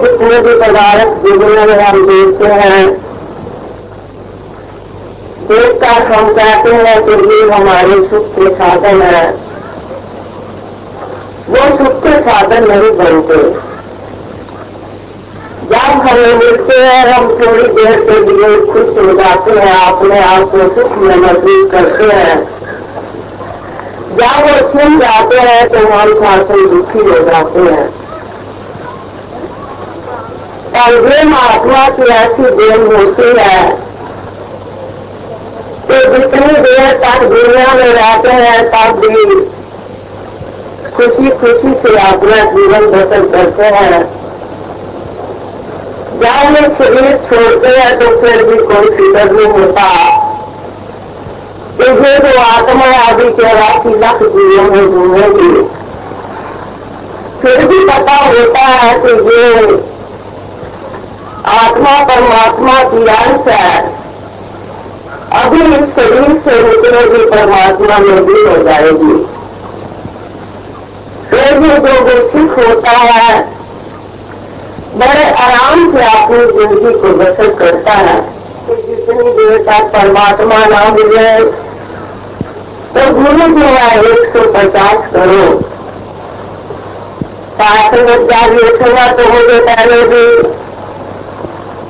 जितने भी पदार्थ जीवन में हम देखते हैं। देखकर हम कहते हैं कि ये हमारे सुख के साधन है। वो सुख के साधन नहीं बनते। जब हमें मिलते हैं, हम थोड़ी देर के लिए खुश हो जाते हैं, अपने आप को सुख में महसूस करते हैं। जब वो सुन जाते हैं तो हम शासन दुखी हो जाते हैं। और ये महात्मा की ऐसी देन होती है कि जितनी देर तक दुनिया में रहते हैं तब भी खुशी खुशी से अपना जीवन बसर करते हैं जब ये शरीर छोड़ते हैं तो फिर भी कोई फ़िक्र नहीं होता ये जो आत्मा आदि चौरासी लाख जीवन में घूमेगी फिर भी पता होता है कि ये आत्मा परमात्मा की अंश है। अभी इस शरीर से निकलेगी परमात्मा में भी हो जाएगी। फिर भी जो गुरसिख होता है, बड़े आराम से अपनी ज़िंदगी को बसर करता है। कि जितनी देर तक परमात्मा ना मिले तो गुरु जी है एक सौ पचास करो शासन जागृत तो मुझे पहले भी।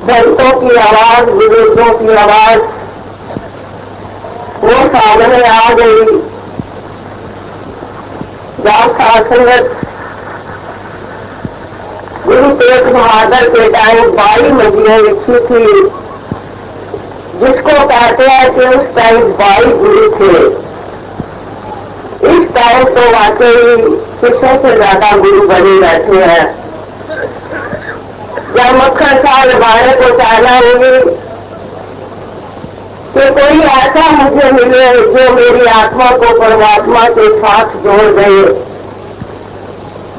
भक्तों की आवाज़ बुज़ुर्गों की आवाज़। वो सामने आ गई। शासनगत गुरु तेग बहादुर के टाइम बाई मंजिलें लिखी थी। जिसको कहते हैं कि उस टाइम बाई गुरु थे। इस टाइम तो वाकई शिष्यों से ज़्यादा गुरु बने बैठे हैं। जब मक्खन साल बारह को चाहना होगी। कि कोई ऐसा मुझे मिले जो मेरी आत्मा को परमात्मा के साथ जोड़ दे।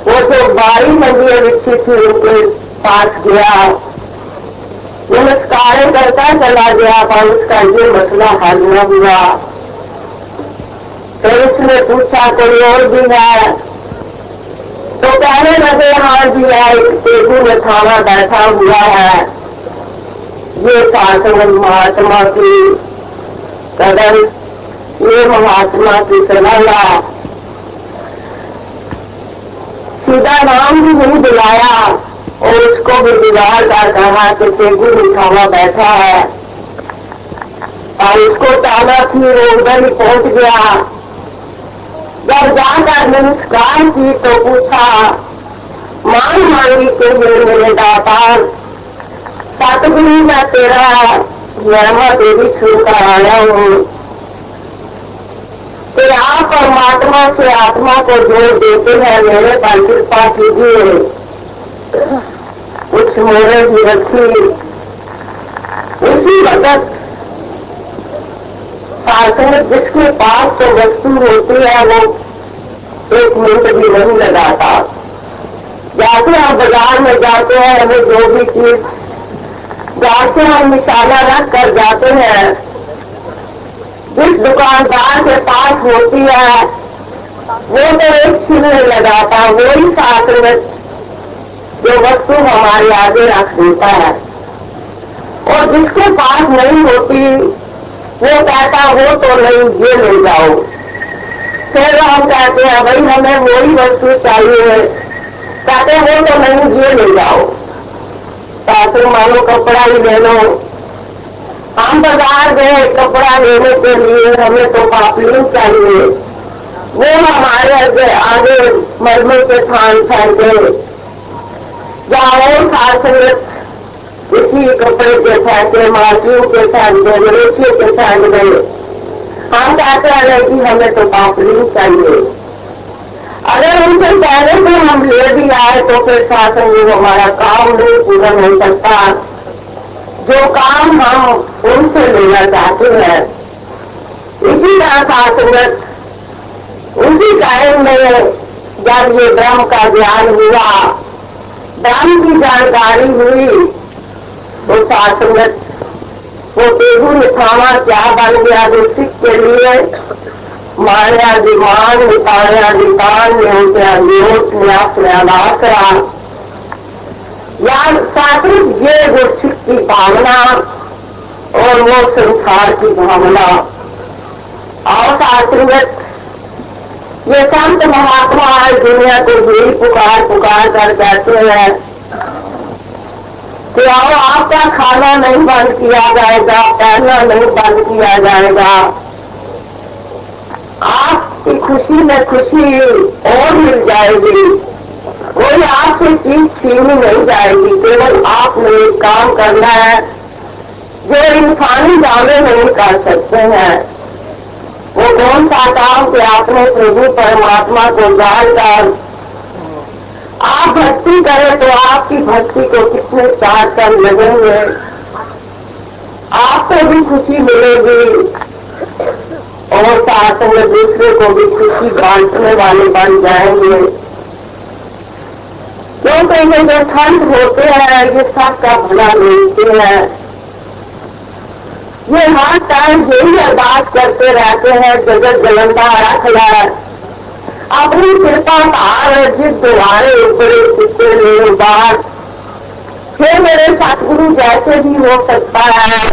वो जो बारी मंदिर विकसित थी उनके पास गया, नमस्कार करता चला गया, पर उसका ये मसला हल न हुआ। तो उसने पूछा, कोई और भी है? तो कहने लगे हाँ जी है टेबू में खाना बैठा हुआ है। ये शासन महात्मा की कदम, ये महात्मा की सलाह सीधा नाम भी नहीं बुलाया और उसको भी दीवार कर कहा कि में खाना बैठा है। और उसको ताला थी वो पहुँच गया। जब जाकर नमस्कार की तो पूछा, मान मांगी के लिए मेरे दातार सतगुरु मैं तेरा यमा देवी छूकर आया हूँ। आप परमात्मा से आत्मा को जोड़ देते हैं, मेरे पर कृपा कीजिए कुछ मोरे भी रखी। उसी वक्त शासन जिसके पास तो वस्तु होती है, वो एक मिनट भी नहीं लगाता। जैसे हम बाज़ार में जाते हैं, हमें जो भी चीज़ जैसे हम निशाना रख कर जाते हैं। जिस दुकानदार के पास होती है, वो तो एक चीज़ नहीं लगाता वही साथ में जो वस्तु हमारे आगे रख देता है। और जिसके पास नहीं होती वो कहता हो तो नहीं, ये ले जाओ। फिर हम कहते हैं, भाई, हमें वही वस्तु चाहिए है। कहते हो तो नहीं, ये ले जाओ। ताकि मानो कपड़ा ही ले लो। हम बाज़ार गए कपड़ा लेने के लिए, हमें तो पापड़ी चाहिए। वो हमारे आगे आगे मरने के थान फेंके जाओ शासन इसी कपड़े के फेंके माटियों के फेंके मनुष्य के फेंक गए हम चाहते हैं कि हमें तो पाप नहीं चाहिए अगर उनसे पहले से हम ले भी आए तो फिर शासन ये हमारा काम नहीं पूरा हो सकता जो काम हम उनसे लेना चाहते हैं इसी तरह शासनगत उसी टाइम में जब ये ब्रह्म का ज्ञान हुआ ब्रह्म की जानकारी हुई शासनगत वो तेगु निथावा क्या बन गया जो सिख के लिए माया दिमान निपाया निपान न्योत्या न्योत न्यास न्यादासरा या सात्विक ये गुच्छित की भावना और वो संसार की भावना और सात्विक, ये संत महात्मा आज दुनिया को यही पुकार पुकार कर कहते हैं। कि आओ, आपका खाना नहीं बंद किया जाएगा, पहनना नहीं बंद किया जाएगा। आपकी खुशी में खुशी और मिल जाएगी। कोई आपसे चीज़ छीनी नहीं जाएगी, केवल आपने एक काम करना है, जो इंसानी दावे नहीं कर सकते हैं। वो कौन सा काम कि आपने प्रभु परमात्मा को जानकर आप भक्ति करें तो आपकी भक्ति को कितने चार कर लगेंगे। आपको भी खुशी मिलेगी और साथ में दूसरे को भी खुशी बांटने वाले बन जाएँगे। क्योंकि ये जो ठंड होते हैं, ये सबका भला मिलते हैं। ये हर टाइम यही अरदास करते रहते हैं, जगत जलंदा रख है। अपनी कृपा धार जिस द्वारे ऊपर मेरे बार फिर मेरे सतगुरु जैसे भी हो सकता है।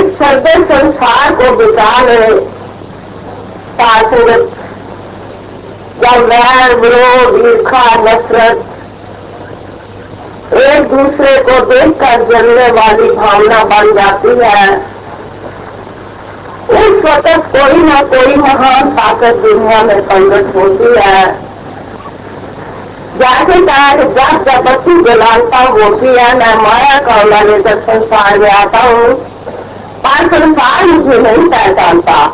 इस सर्दे संसार को बिता ले शासक जब वैर, विरोध, ईर्खा, नफरत। एक दूसरे को देखकर जलने वाली भावना बन जाती है। उस वक्त कोई ना कोई महान ताकत दुनिया में संगत होती है। जैसे चाहे जब जब बत्ती जलालता होती है, मैं माया का लेकर संसार में आता हूँ, पर संसार मुझे नहीं पहचानता।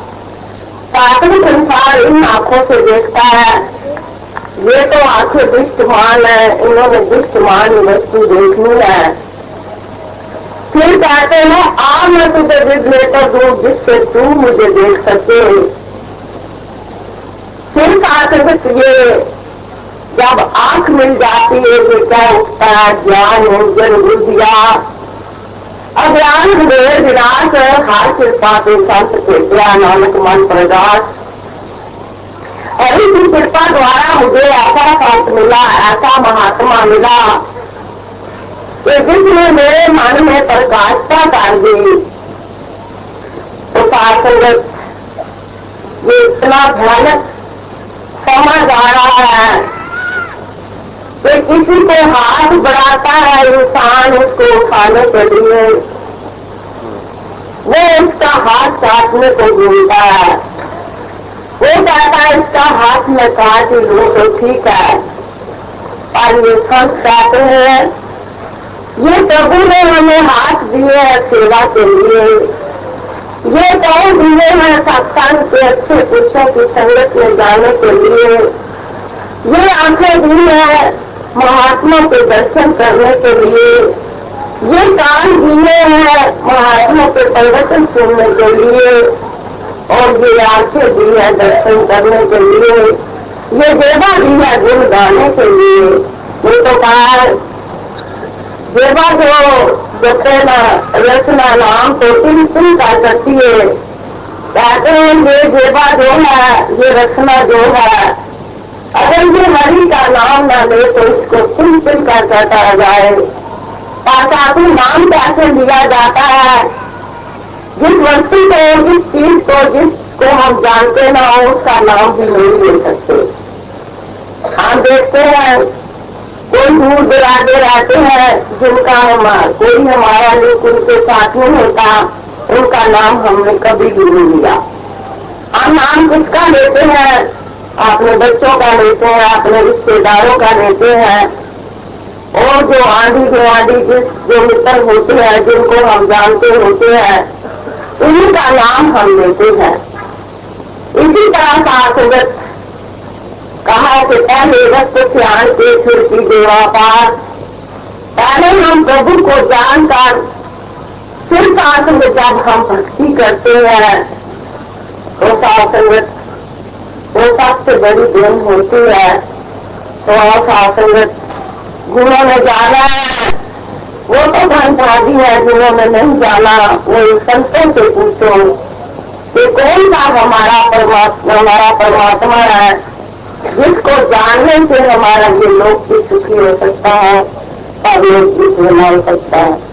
ताकत संसार इन आँखों से देखता है। ये तो आँखें दृष्टमान है, इन्होंने दृष्टमान वस्तु देखनी है। फिर कहते हैं आ मैं तुझे दिल लेकर दू जिससे तू मुझे देख सके। फिर कहते हैं, ये जब आँख मिल जाती है, ये क्या उठता है? ज्ञान हो, जन बुद्धिया अज्ञान वेद विनाश हार के संत के नानक मन प्रकाश और इसी कृपा द्वारा मुझे ऐसा संत मिला, ऐसा महात्मा मिला। कि जिसने मेरे मन में प्रकाशता कर दी। तो इतना भयानक समझ आ रहा है कि किसी को हाथ बढ़ाता है इंसान उसको उठाने के लिए। वो उसका हाथ काटने को ढूंढता है। वो कहता है, इसका हाथ में काट लो तो ठीक है। और ये संत कहते हैं ये प्रभु ने हमें हाथ दिए है सेवा के लिए। ये कौन दिए हैं सत्संग के अच्छे पुरुषों की संगत में जाने के लिए। ये आँखें दी है महात्मा के दर्शन करने के लिए। ये कान दिए हैं महात्मा के प्रवचन सुनने के लिए। और ये आँखें दी है दर्शन करने के लिए। ये देवा दी है गुण गाने के लिए। ये तो कहा देवा जो जते न रचना नाम तो तुम तिल का करती है कहते हैं ये देवा जो है ये रचना जो है अगर ये हरि का नाम ना ले तो इसको तिल तिल का करता जाए पाशाती नाम कैसे लिया जाता है जिस वस्तु को, जिस चीज़ को, जिसको हम जानते ना हो, उसका नाम भी नहीं ले सकते। हम देखते हैं कोई दूर दराजे रहते हैं जिनका हमारा कोई हमारा लोग उनके साथ नहीं होता। उनका नाम हमने कभी भी नहीं लिया। हम नाम किसका लेते हैं? अपने बच्चों का लेते हैं अपने रिश्तेदारों का लेते हैं। और जो आंधी गुआढ़ी जिस जो मित्र होते हैं, जिनको हम जानते होते हैं, उन्हीं का नाम हम लेते हैं। इसी तरह का सासगत कहा कि पहले रक्त ध्यान के फिर की देवा पार। पहले हम प्रभु को जानकर, फिर सासंग जब हम भक्ति करते हैं तो सासंगत वो सबसे बड़ी देन होती है। तो सासंगत में जाना है। वो तो धनभागी है जिन्होंने नहीं जाना। वो संतों से पूछो कि कौन सा हमारा परमात्मा हमारा परमात्मा है? जिसको जानने से हमारा ये लोग भी सुखी हो सकता है, और लोग भी मान सकता है।